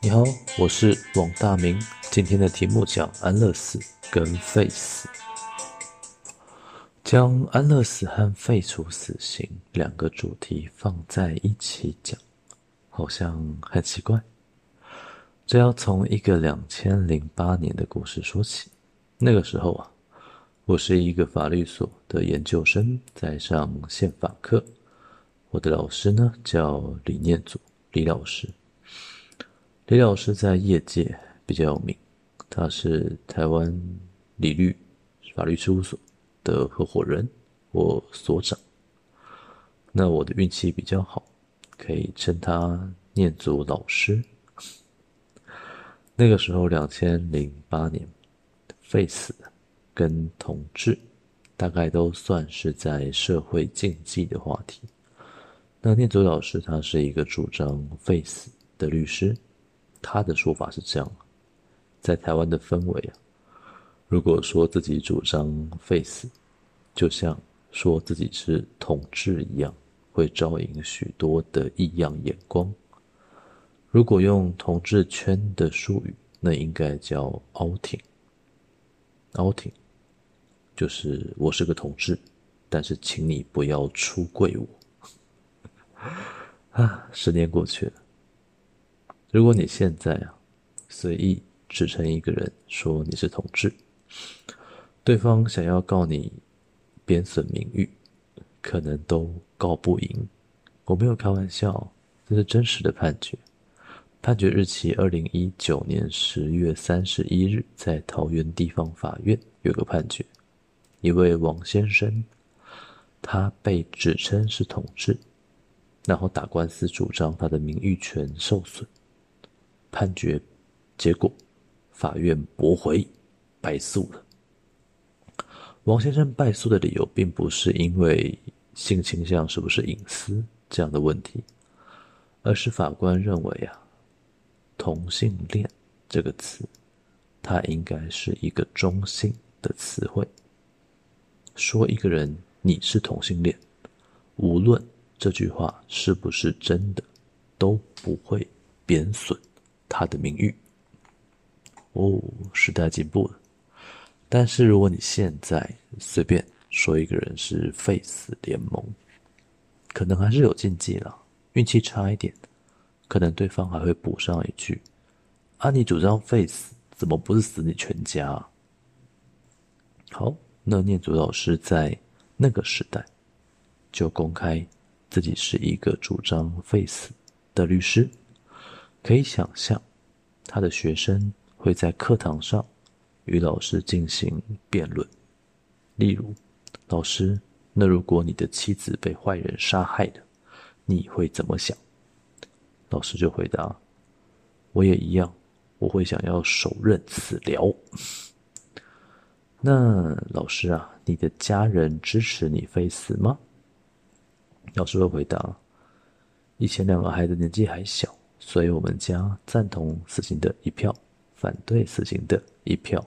你好，我是王大明。今天的题目叫安乐死跟废死，将安乐死和废除死刑两个主题放在一起讲，好像很奇怪。这要从一个两千零八年的故事说起。那个时候啊，我是一个法律所的研究生，在上宪法课。我的老师呢叫李念祖，李老师。李老师在业界比较有名，他是台湾理律法律事务所的合伙人，我所长。那我的运气比较好，可以称他念祖老师。那个时候，两千零八年，废死跟同志大概都算是在社会禁忌的话题。那念祖老师他是一个主张废死的律师。他的说法是这样，在台湾的氛围啊，如果说自己主张废死，就像说自己是同志一样，会招引许多的异样眼光。如果用同志圈的术语，那应该叫 outing。outing 就是我是个同志，但是请你不要出柜我。啊，十年过去了。如果你现在啊，随意指称一个人说你是同志，对方想要告你贬损名誉，可能都告不赢。我没有开玩笑，这是真实的判决。判决日期二零一九年十月三十一日，在桃园地方法院有个判决，一位王先生，他被指称是同志，然后打官司主张他的名誉权受损。判决结果，法院驳回，败诉了。王先生败诉的理由，并不是因为性倾向是不是隐私这样的问题，而是法官认为啊，同性恋这个词，它应该是一个中性的词汇。说一个人你是同性恋，无论这句话是不是真的，都不会贬损。他的名誉，哦，时代进步了。但是如果你现在随便说一个人是废死联盟，可能还是有禁忌了。运气差一点，可能对方还会补上一句：“啊，你主张废死，怎么不是死你全家啊？”好，那念祖老师在那个时代就公开自己是一个主张废死的律师。可以想象，他的学生会在课堂上与老师进行辩论。例如，老师，那如果你的妻子被坏人杀害了，你会怎么想？老师就回答：我也一样，我会想要手刃此寮。那老师啊，你的家人支持你非死吗？老师会回答：以前两个孩子年纪还小。所以我们家赞同死刑的一票，反对死刑的一票。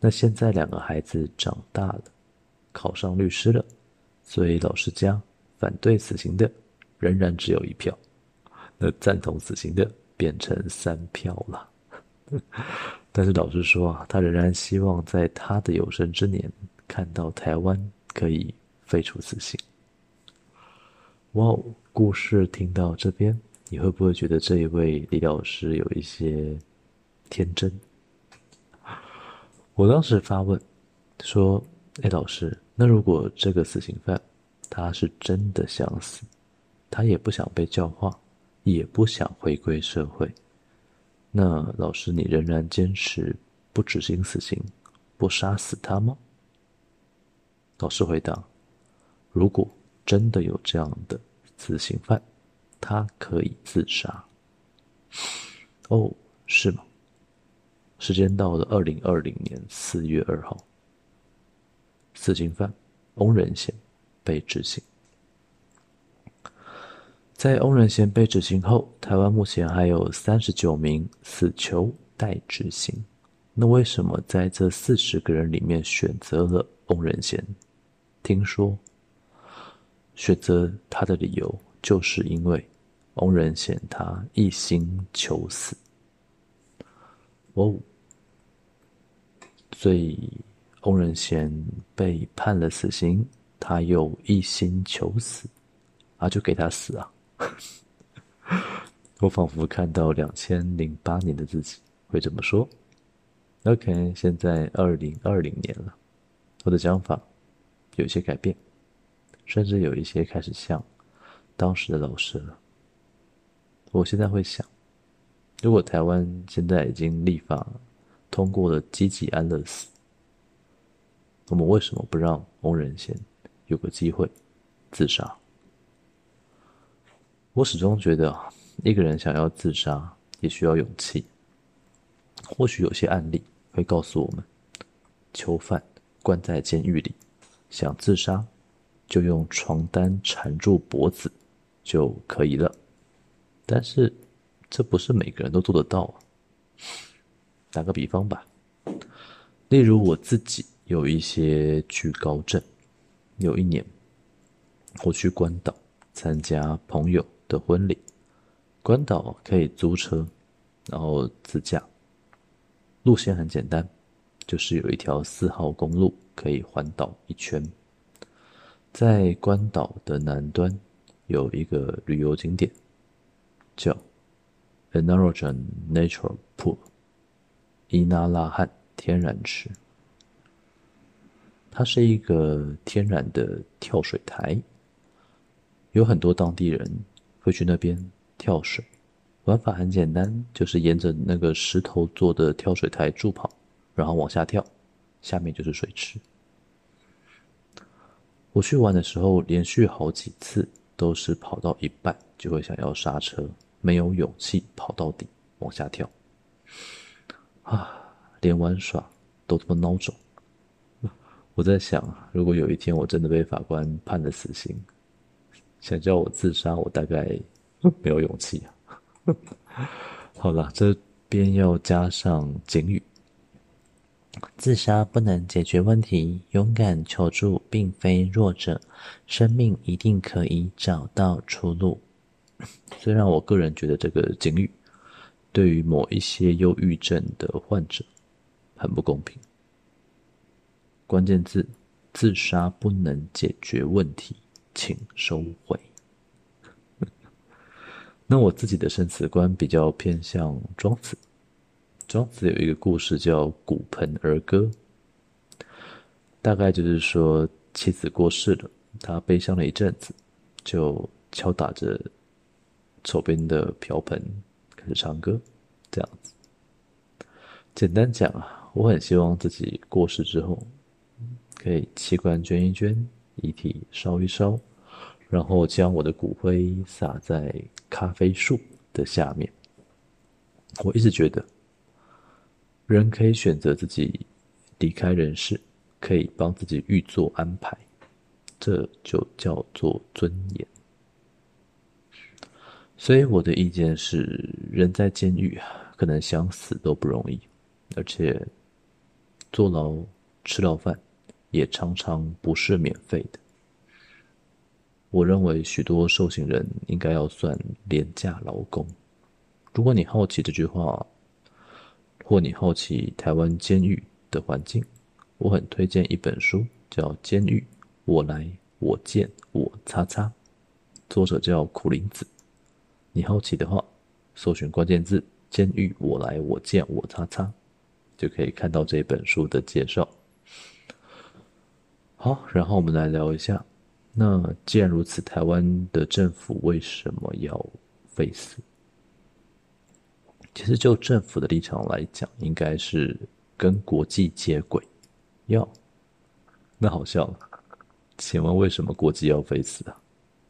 那现在两个孩子长大了，考上律师了，所以老师家反对死刑的仍然只有一票，那赞同死刑的变成三票了。但是老师说啊，他仍然希望在他的有生之年看到台湾可以废除死刑。哇哦，故事听到这边。你会不会觉得这一位李老师有一些天真？我当时发问说：“哎，老师，那如果这个死刑犯他是真的想死，他也不想被教化，也不想回归社会，那老师你仍然坚持不执行死刑，不杀死他吗？”老师回答：“如果真的有这样的死刑犯。”他可以自杀。哦，是吗？时间到了二零二零年四月二号，死刑犯翁仁贤被执行。在翁仁贤被执行后，台湾目前还有三十九名死囚待执行。那为什么在这四十个人里面选择了翁仁贤？听说选择他的理由。就是因为翁仁贤他一心求死，哦，所以翁仁贤被判了死刑，他又一心求死，啊，就给他死啊！我仿佛看到两千零八年的自己会这么说。OK，现在二零二零年了，我的想法有些改变，甚至有一些开始像当时的老师了。我现在会想，如果台湾现在已经立法通过了积极安乐死，我们为什么不让翁仁贤有个机会自杀？我始终觉得，一个人想要自杀也需要勇气。或许有些案例会告诉我们，囚犯关在监狱里，想自杀就用床单缠住脖子就可以了。但是，这不是每个人都做得到啊。打个比方吧，例如我自己有一些惧高症，有一年我去关岛参加朋友的婚礼，关岛可以租车，然后自驾。路线很简单，就是有一条四号公路可以环岛一圈。在关岛的南端有一个旅游景点，叫 e n a r o j a n Natural Pool（ 伊那拉汉天然池）。它是一个天然的跳水台，有很多当地人会去那边跳水。玩法很简单，就是沿着那个石头做的跳水台助跑，然后往下跳，下面就是水池。我去玩的时候，连续好几次都是跑到一半就会想要刹车，没有勇气跑到底往下跳。啊，连玩耍都这么孬种。我在想，如果有一天我真的被法官判了死刑，想叫我自杀，我大概没有勇气啊。好了，这边要加上警语：自杀不能解决问题，勇敢求助并非弱者，生命一定可以找到出路。虽然我个人觉得这个警语对于某一些忧郁症的患者很不公平。关键字：自杀不能解决问题，请收回。那我自己的生死观比较偏向庄子。庄子有一个故事叫《骨盆儿歌》，大概就是说妻子过世了，他悲伤了一阵子，就敲打着手边的瓢盆，开始唱歌，这样子。简单讲啊，我很希望自己过世之后，可以器官捐一捐，遗体烧一烧。然后将我的骨灰撒在咖啡树的下面。我一直觉得，人可以选择自己离开人世，可以帮自己预做安排，这就叫做尊严。所以我的意见是，人在监狱可能想死都不容易，而且坐牢吃牢饭也常常不是免费的。我认为许多受刑人应该要算廉价劳工。如果你好奇这句话，或你好奇台湾监狱的环境，我很推荐一本书，叫《监狱我来我见我擦擦》，作者叫苦林子。你好奇的话，搜寻关键字“监狱我来我见我擦擦”，就可以看到这本书的介绍。好，然后我们来聊一下。那既然如此，台湾的政府为什么要废死？其实就政府的立场来讲，应该是跟国际接轨。要，那好笑了。请问为什么国际要废死啊？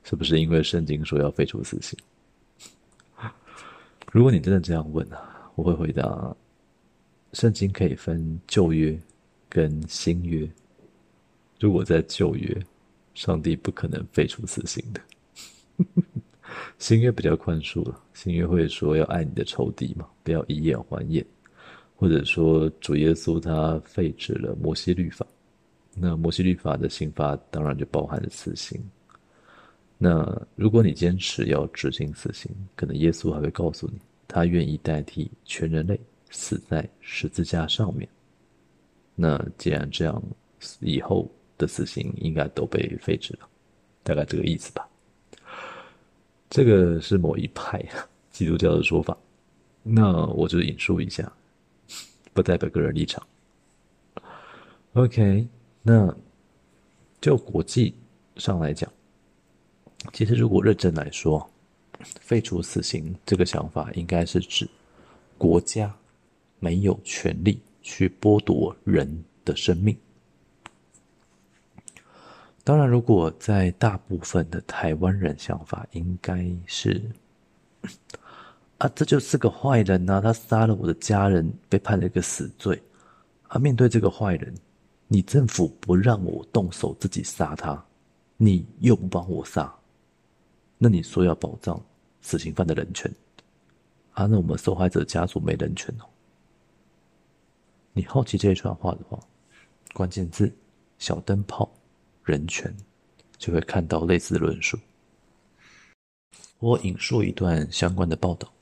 是不是因为圣经说要废除死刑？如果你真的这样问啊，我会回答：圣经可以分旧约跟新约。如果在旧约，上帝不可能废除死刑的，新约比较宽恕了。新约会说要爱你的仇敌嘛，不要以眼还眼，或者说主耶稣他废止了摩西律法，那摩西律法的刑罚当然就包含了死刑。那如果你坚持要执行死刑，可能耶稣还会告诉你，他愿意代替全人类死在十字架上面。那既然这样，以后的死刑应该都被废止了，大概这个意思吧。这个是某一派 基督教的说法，那我就引述一下，不代表个人立场。OK，那就国际上来讲，其实如果认真来说，废除死刑这个想法，应该是指国家没有权利去剥夺人的生命。当然，如果在大部分的台湾人想法，应该是 啊，这就是个坏人呐，他杀了我的家人，被判了一个死罪。啊，面对这个坏人，你政府不让我动手自己杀他，你又不帮我杀，那你说要保障死刑犯的人权，啊，那我们受害者家属没人权哦。你好奇这一串话的话，关键字小灯泡。人权，就会看到类似的论述。我引述一段相关的报道，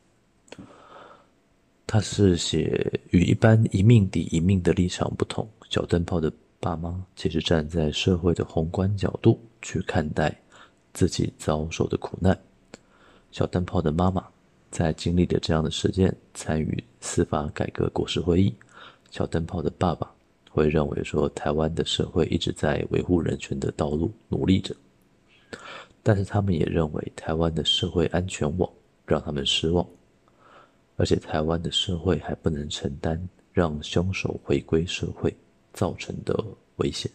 他是写与一般一命抵一命的立场不同，小灯泡的爸妈其实站在社会的宏观角度去看待自己遭受的苦难。小灯泡的妈妈在经历了这样的事件，参与司法改革国事会议。小灯泡的爸爸。会认为说，台湾的社会一直在维护人权的道路努力着，但是他们也认为台湾的社会安全网让他们失望，而且台湾的社会还不能承担让凶手回归社会造成的危险，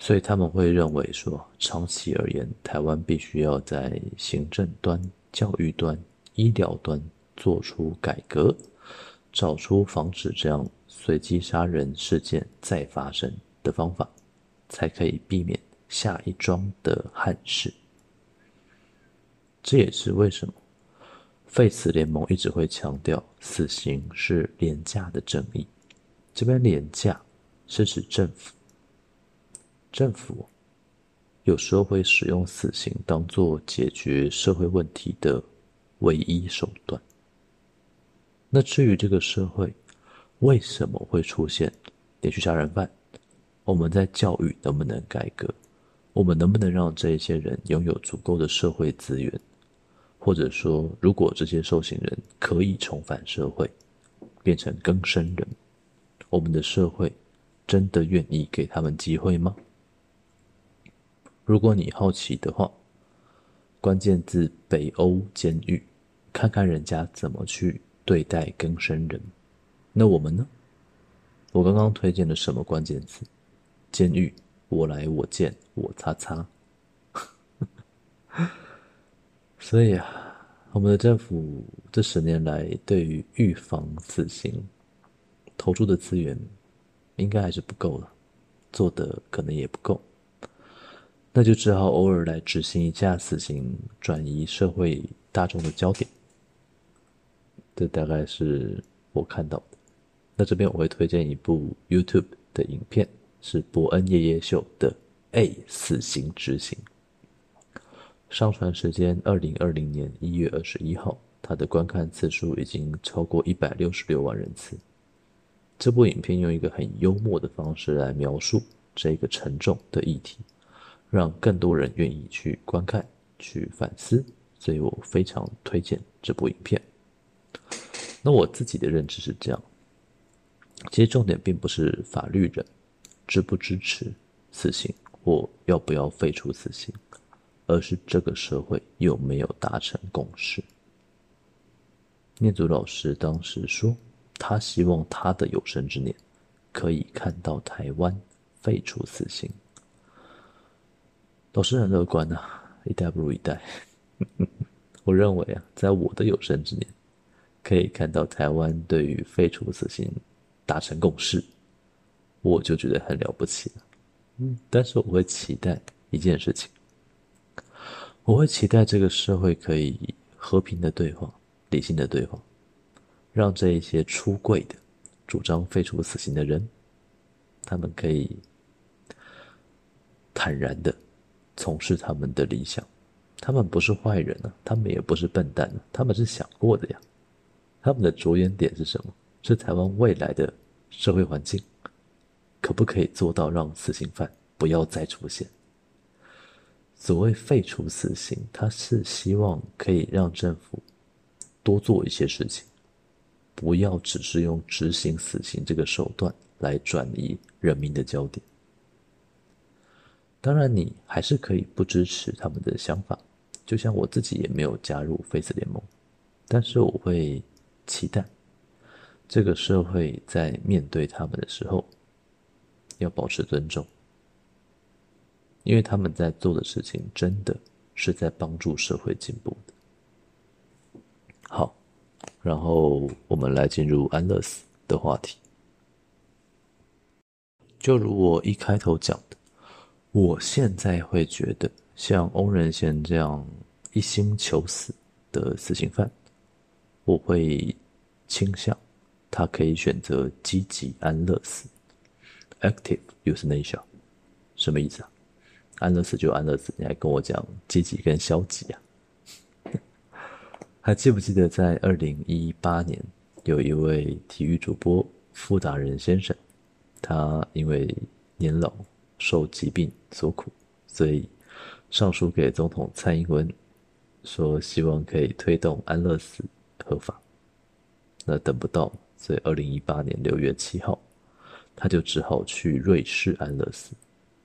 所以他们会认为说，长期而言，台湾必须要在行政端、教育端、医疗端做出改革，找出防止这样。随机杀人事件再发生的方法，才可以避免下一桩的憾事。这也是为什么废死联盟一直会强调死刑是廉价的正义。这边廉价是指政府，政府有时候会使用死刑当做解决社会问题的唯一手段。那至于这个社会，为什么会出现连续杀人犯？我们在教育能不能改革？我们能不能让这一些人拥有足够的社会资源？或者说，如果这些受刑人可以重返社会，变成更生人，我们的社会真的愿意给他们机会吗？如果你好奇的话，关键字北欧监狱，看看人家怎么去对待更生人。那我们呢？我刚刚推荐了什么关键词？监狱，我来我见我擦擦。所以啊，我们的政府这十年来对于预防死刑投注的资源，应该还是不够的，做的可能也不够。那就只好偶尔来执行一下死刑，转移社会大众的焦点。这大概是我看到的。那这边我会推荐一部 YouTube 的影片，是伯恩夜夜秀的《A 死刑执行》，上传时间二零二零年一月二十一号，它的观看次数已经超过一百六十六万人次。这部影片用一个很幽默的方式来描述这个沉重的议题，让更多人愿意去观看、去反思，所以我非常推荐这部影片。那我自己的认知是这样。其实重点并不是法律人支不支持死刑或要不要废除死刑，而是这个社会有没有达成共识。念祖老师当时说，他希望他的有生之年可以看到台湾废除死刑。老师很乐观啊，一代不如一代。我认为啊，在我的有生之年，可以看到台湾对于废除死刑。达成共识，我就觉得很了不起了。嗯，但是我会期待一件事情，我会期待这个社会可以和平的对话、理性的对话，让这一些出柜的、主张废除死刑的人，他们可以坦然的从事他们的理想。他们不是坏人啊，他们也不是笨蛋啊，他们是想过的呀。他们的着眼点是什么？是台湾未来的社会环境，可不可以做到让死刑犯不要再出现？所谓废除死刑，他是希望可以让政府多做一些事情，不要只是用执行死刑这个手段来转移人民的焦点。当然，你还是可以不支持他们的想法，就像我自己也没有加入废死联盟，但是我会期待。这个社会在面对他们的时候，要保持尊重，因为他们在做的事情真的是在帮助社会进步的。好，然后我们来进入安乐死的话题。就如我一开头讲的，我现在会觉得，像翁仁贤这样一心求死的死刑犯，我会倾向。他可以选择积极安乐死 （active euthanasia），什么意思啊？安乐死就安乐死，你还跟我讲积极跟消极啊？还记不记得在二零一八年，有一位体育主播傅达仁先生，他因为年老受疾病所苦，所以上书给总统蔡英文，说希望可以推动安乐死合法。那等不到。所以，二零一八年六月七号，他就只好去瑞士安乐死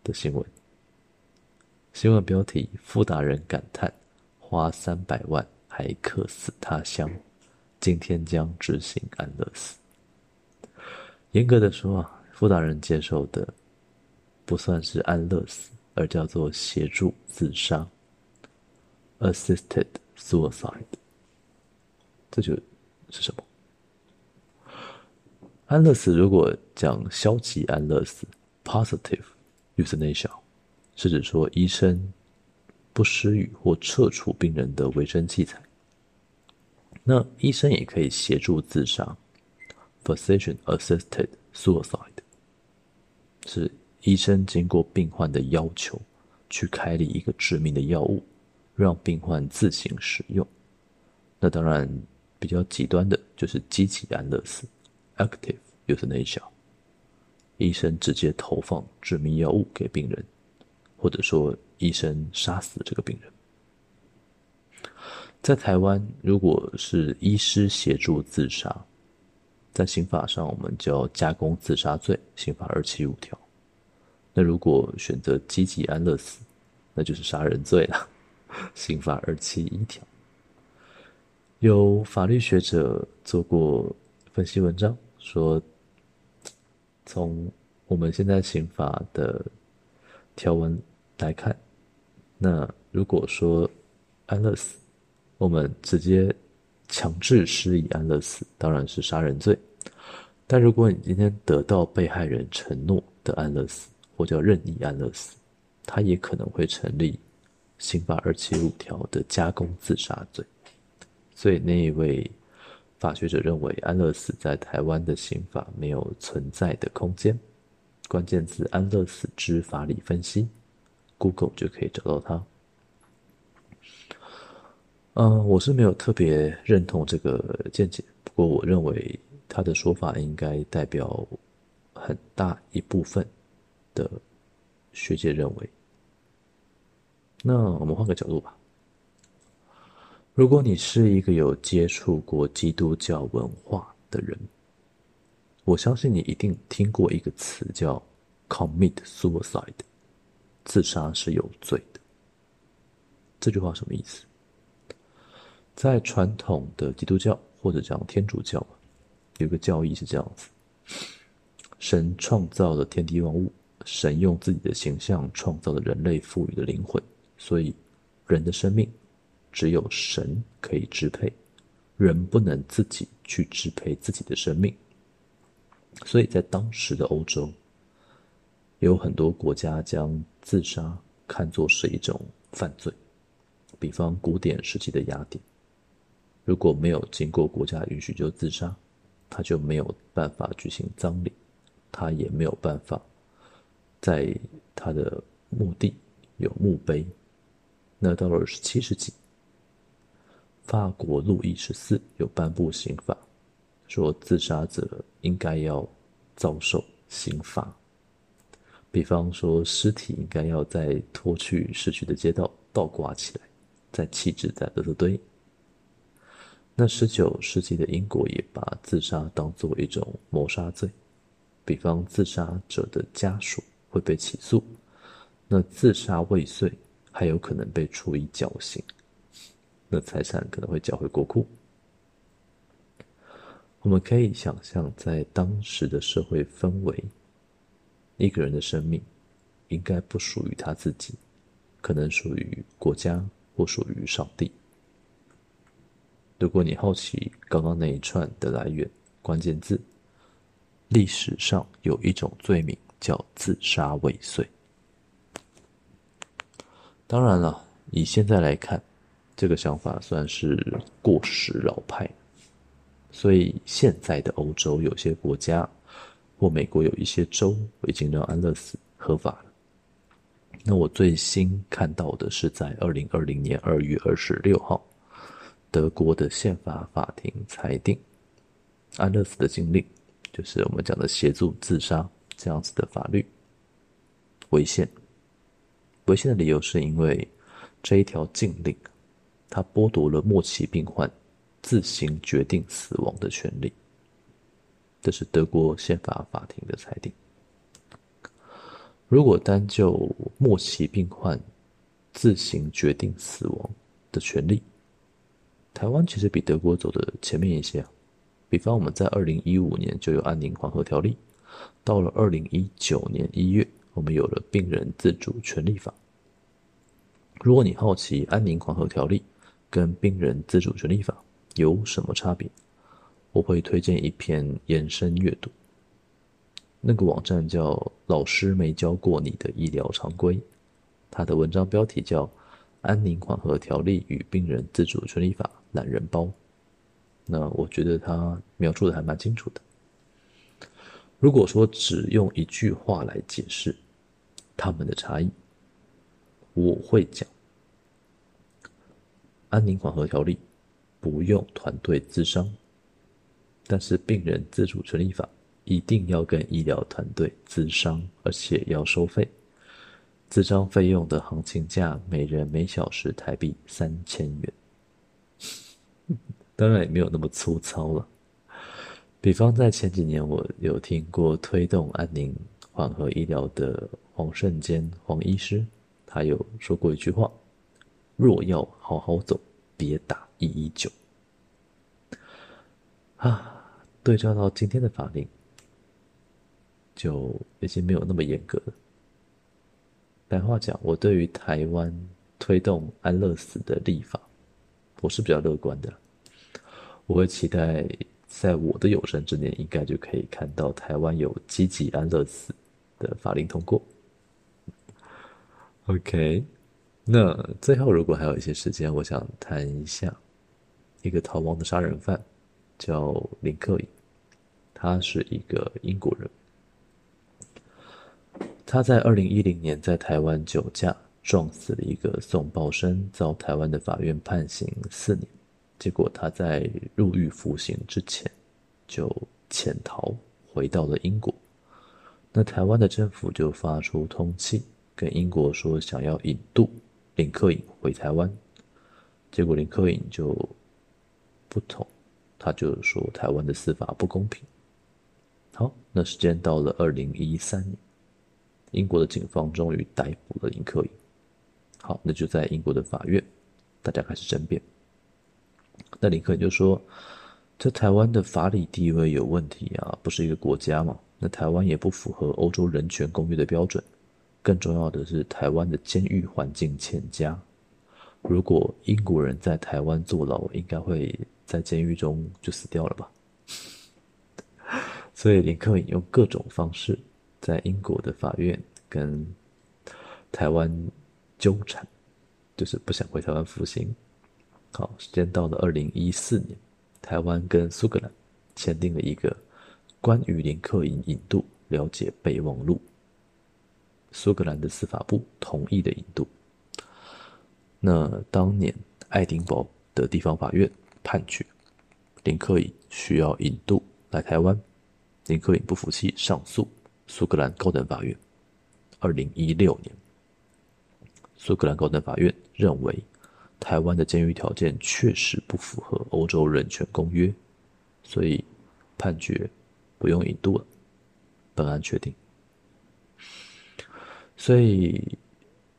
的新闻。新闻标题：傅达人感叹，花三百万还客死他乡，今天将执行安乐死。严格的说啊，傅达人接受的不算是安乐死，而叫做协助自杀 （assisted suicide）。这就是什么？安乐死如果讲消极安乐死 （positive euthanasia），是指说医生不施予或撤除病人的维生器材。那医生也可以协助自杀 （physician-assisted suicide），是医生经过病患的要求去开立一个致命的药物，让病患自行使用。那当然比较极端的就是积极安乐死。Active euthanasia，医生直接投放致命药物给病人，或者说医生杀死这个病人。在台湾，如果是医师协助自杀，在刑法上我们叫加工自杀罪，刑法二七五条。那如果选择积极安乐死，那就是杀人罪了，刑法二七一条。有法律学者做过分析文章。说，从我们现在刑法的条文来看，那如果说安乐死，我们直接强制施以安乐死，当然是杀人罪。但如果你今天得到被害人承诺的安乐死，或叫任意安乐死，他也可能会成立刑法二七五条的加工自杀罪。所以那一位。法学者认为，安乐死在台湾的刑法没有存在的空间。关键字“安乐死之法理分析 ”，Google 就可以找到它。嗯，我是没有特别认同这个见解，不过我认为他的说法应该代表很大一部分的学界认为。那我们换个角度吧。如果你是一个有接触过基督教文化的人，我相信你一定听过一个词叫 “commit suicide”，自杀是有罪的。这句话什么意思？在传统的基督教或者讲天主教，有个教义是这样子：神创造了天地万物，神用自己的形象创造了人类赋予的灵魂，所以人的生命。只有神可以支配，人不能自己去支配自己的生命。所以在当时的欧洲，有很多国家将自杀看作是一种犯罪。比方古典时期的雅典，如果没有经过国家允许就自杀，他就没有办法举行葬礼，他也没有办法在他的墓地有墓碑。那到了十七世纪。法国路易十四有颁布刑法，说自杀者应该要遭受刑罚，比方说尸体应该要在拖去市区的街道倒挂起来，再弃置在垃圾堆。那十九世纪的英国也把自杀当作一种谋杀罪，比方自杀者的家属会被起诉，那自杀未遂还有可能被处以绞刑，那财产可能会缴回国库。我们可以想象，在当时的社会氛围，一个人的生命应该不属于他自己，可能属于国家或属于上帝。如果你好奇刚刚那一串的来源，关键字，历史上有一种罪名叫自杀未遂。当然了，以现在来看，这个想法算是过时老派。所以现在的欧洲有些国家，或美国有一些州已经让安乐死合法了。那我最新看到的是在二零二零年二月二十六号。德国的宪法法庭裁定，安乐死的禁令，就是我们讲的协助自杀这样子的法律，违宪。违宪的理由是因为这一条禁令，他剥夺了末期病患自行决定死亡的权利。这是德国宪法法庭的裁定。如果单就末期病患自行决定死亡的权利，台湾其实比德国走的前面一些啊，比方我们在二零一五年就有安宁缓和条例，到了二零一九年一月，我们有了病人自主权利法。如果你好奇安宁缓和条例跟病人自主权利法有什么差别，我会推荐一篇延伸阅读，那个网站叫“老师没教过你的医疗常规”，它的文章标题叫《安宁缓和条例与病人自主权利法》。懒人包，那我觉得他描述的还蛮清楚的。如果说只用一句话来解释他们的差异，我会讲：安宁缓和条例不用团队咨商，但是病人自主权利法一定要跟医疗团队咨商，而且要收费。咨商费用的行情价每人每小时台币三千元。当然也没有那么粗糙了。比方在前几年，我有听过推动安宁缓和医疗的黄胜坚黄医师，他有说过一句话：“若要好好走，别打一一九。”啊，对照到今天的法令，就已经没有那么严格了。白话讲，我对于台湾推动安乐死的立法，我是比较乐观的。我会期待，在我的有生之年，应该就可以看到台湾有积极安乐死的法令通过。OK，那最后如果还有一些时间，我想谈一下一个逃亡的杀人犯，叫林克颖，他是一个英国人，他在二零一零年在台湾酒驾撞死了一个送报生，遭台湾的法院判刑四年。结果他在入狱服刑之前，就潜逃回到了英国。那台湾的政府就发出通缉，跟英国说想要引渡林克颖回台湾。结果林克颖就不同，他就说台湾的司法不公平。好，那时间到了二零一三年，英国的警方终于逮捕了林克颖。好，那就在英国的法院，大家开始争辩。那林克颖就说：“这台湾的法理地位有问题啊，不是一个国家嘛？那台湾也不符合欧洲人权公约的标准。更重要的是，台湾的监狱环境欠佳。如果英国人在台湾坐牢，应该会在监狱中就死掉了吧？所以林克颖用各种方式在英国的法院跟台湾纠缠，就是不想回台湾服刑。”好，时间到了二零一四年，台湾跟苏格兰签订了一个关于林克颖引渡了解备忘录。苏格兰的司法部同意的引渡。那当年爱丁堡的地方法院判决林克颖需要引渡来台湾，林克颖不服气上诉苏格兰高等法院。二零一六年，苏格兰高等法院认为台湾的监狱条件确实不符合欧洲人权公约，所以判决不用引渡了，本案确定。所以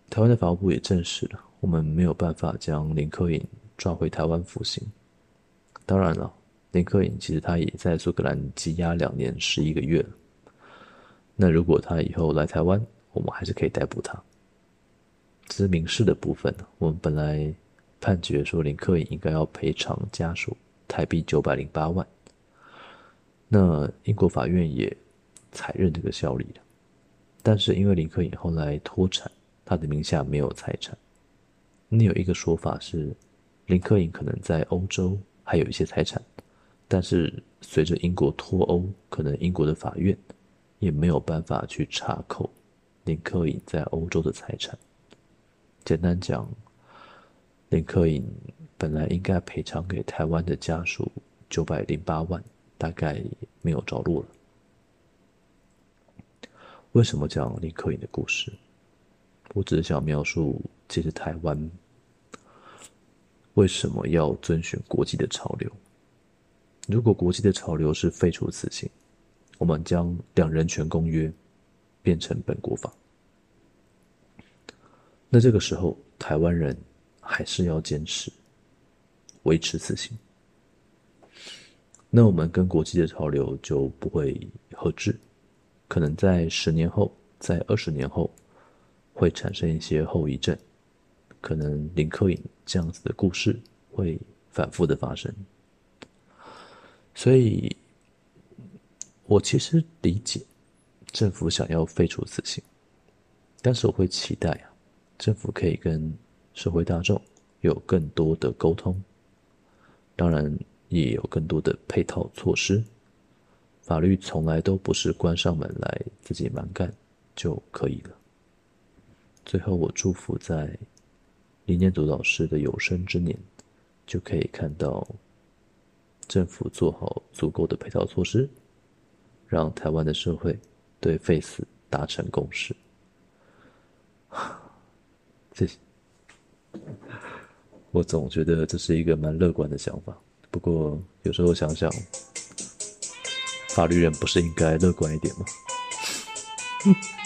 台湾的法务部也证实了，我们没有办法将林克颖抓回台湾服刑。当然了，林克颖其实他也在苏格兰羁押两年十一个月了。那如果他以后来台湾，我们还是可以逮捕他。这是民事的部分，我们本来判决说林克颖应该要赔偿家属台币九百零八万。那英国法院也采认这个效力的，但是因为林克颖后来脱产，他的名下没有财产。你有一个说法是，林克颖可能在欧洲。还有一些财产，但是随着英国脱欧，可能英国的法院也没有办法去查扣林克颖在欧洲的财产。简单讲，林克颖本来应该赔偿给台湾的家属九百零八万，大概没有着落了。为什么讲林克颖的故事？我只是想描述，其实台湾。为什么要遵循国际的潮流？如果国际的潮流是废除死刑，我们将《两人权公约》变成本国法，那这个时候台湾人还是要坚持维持死刑，那我们跟国际的潮流就不会合致，可能在十年后、在二十年后会产生一些后遗症。可能林克颖这样子的故事会反复的发生，所以，我其实理解政府想要废除死刑，但是我会期待啊，政府可以跟社会大众有更多的沟通，当然也有更多的配套措施。法律从来都不是关上门来自己蛮干就可以了。最后，我祝福在。林念祖老师的有生之年，就可以看到政府做好足够的配套措施，让台湾的社会对废死达成共识。谢谢。我总觉得这是一个蛮乐观的想法，不过有时候想想，法律人不是应该乐观一点吗？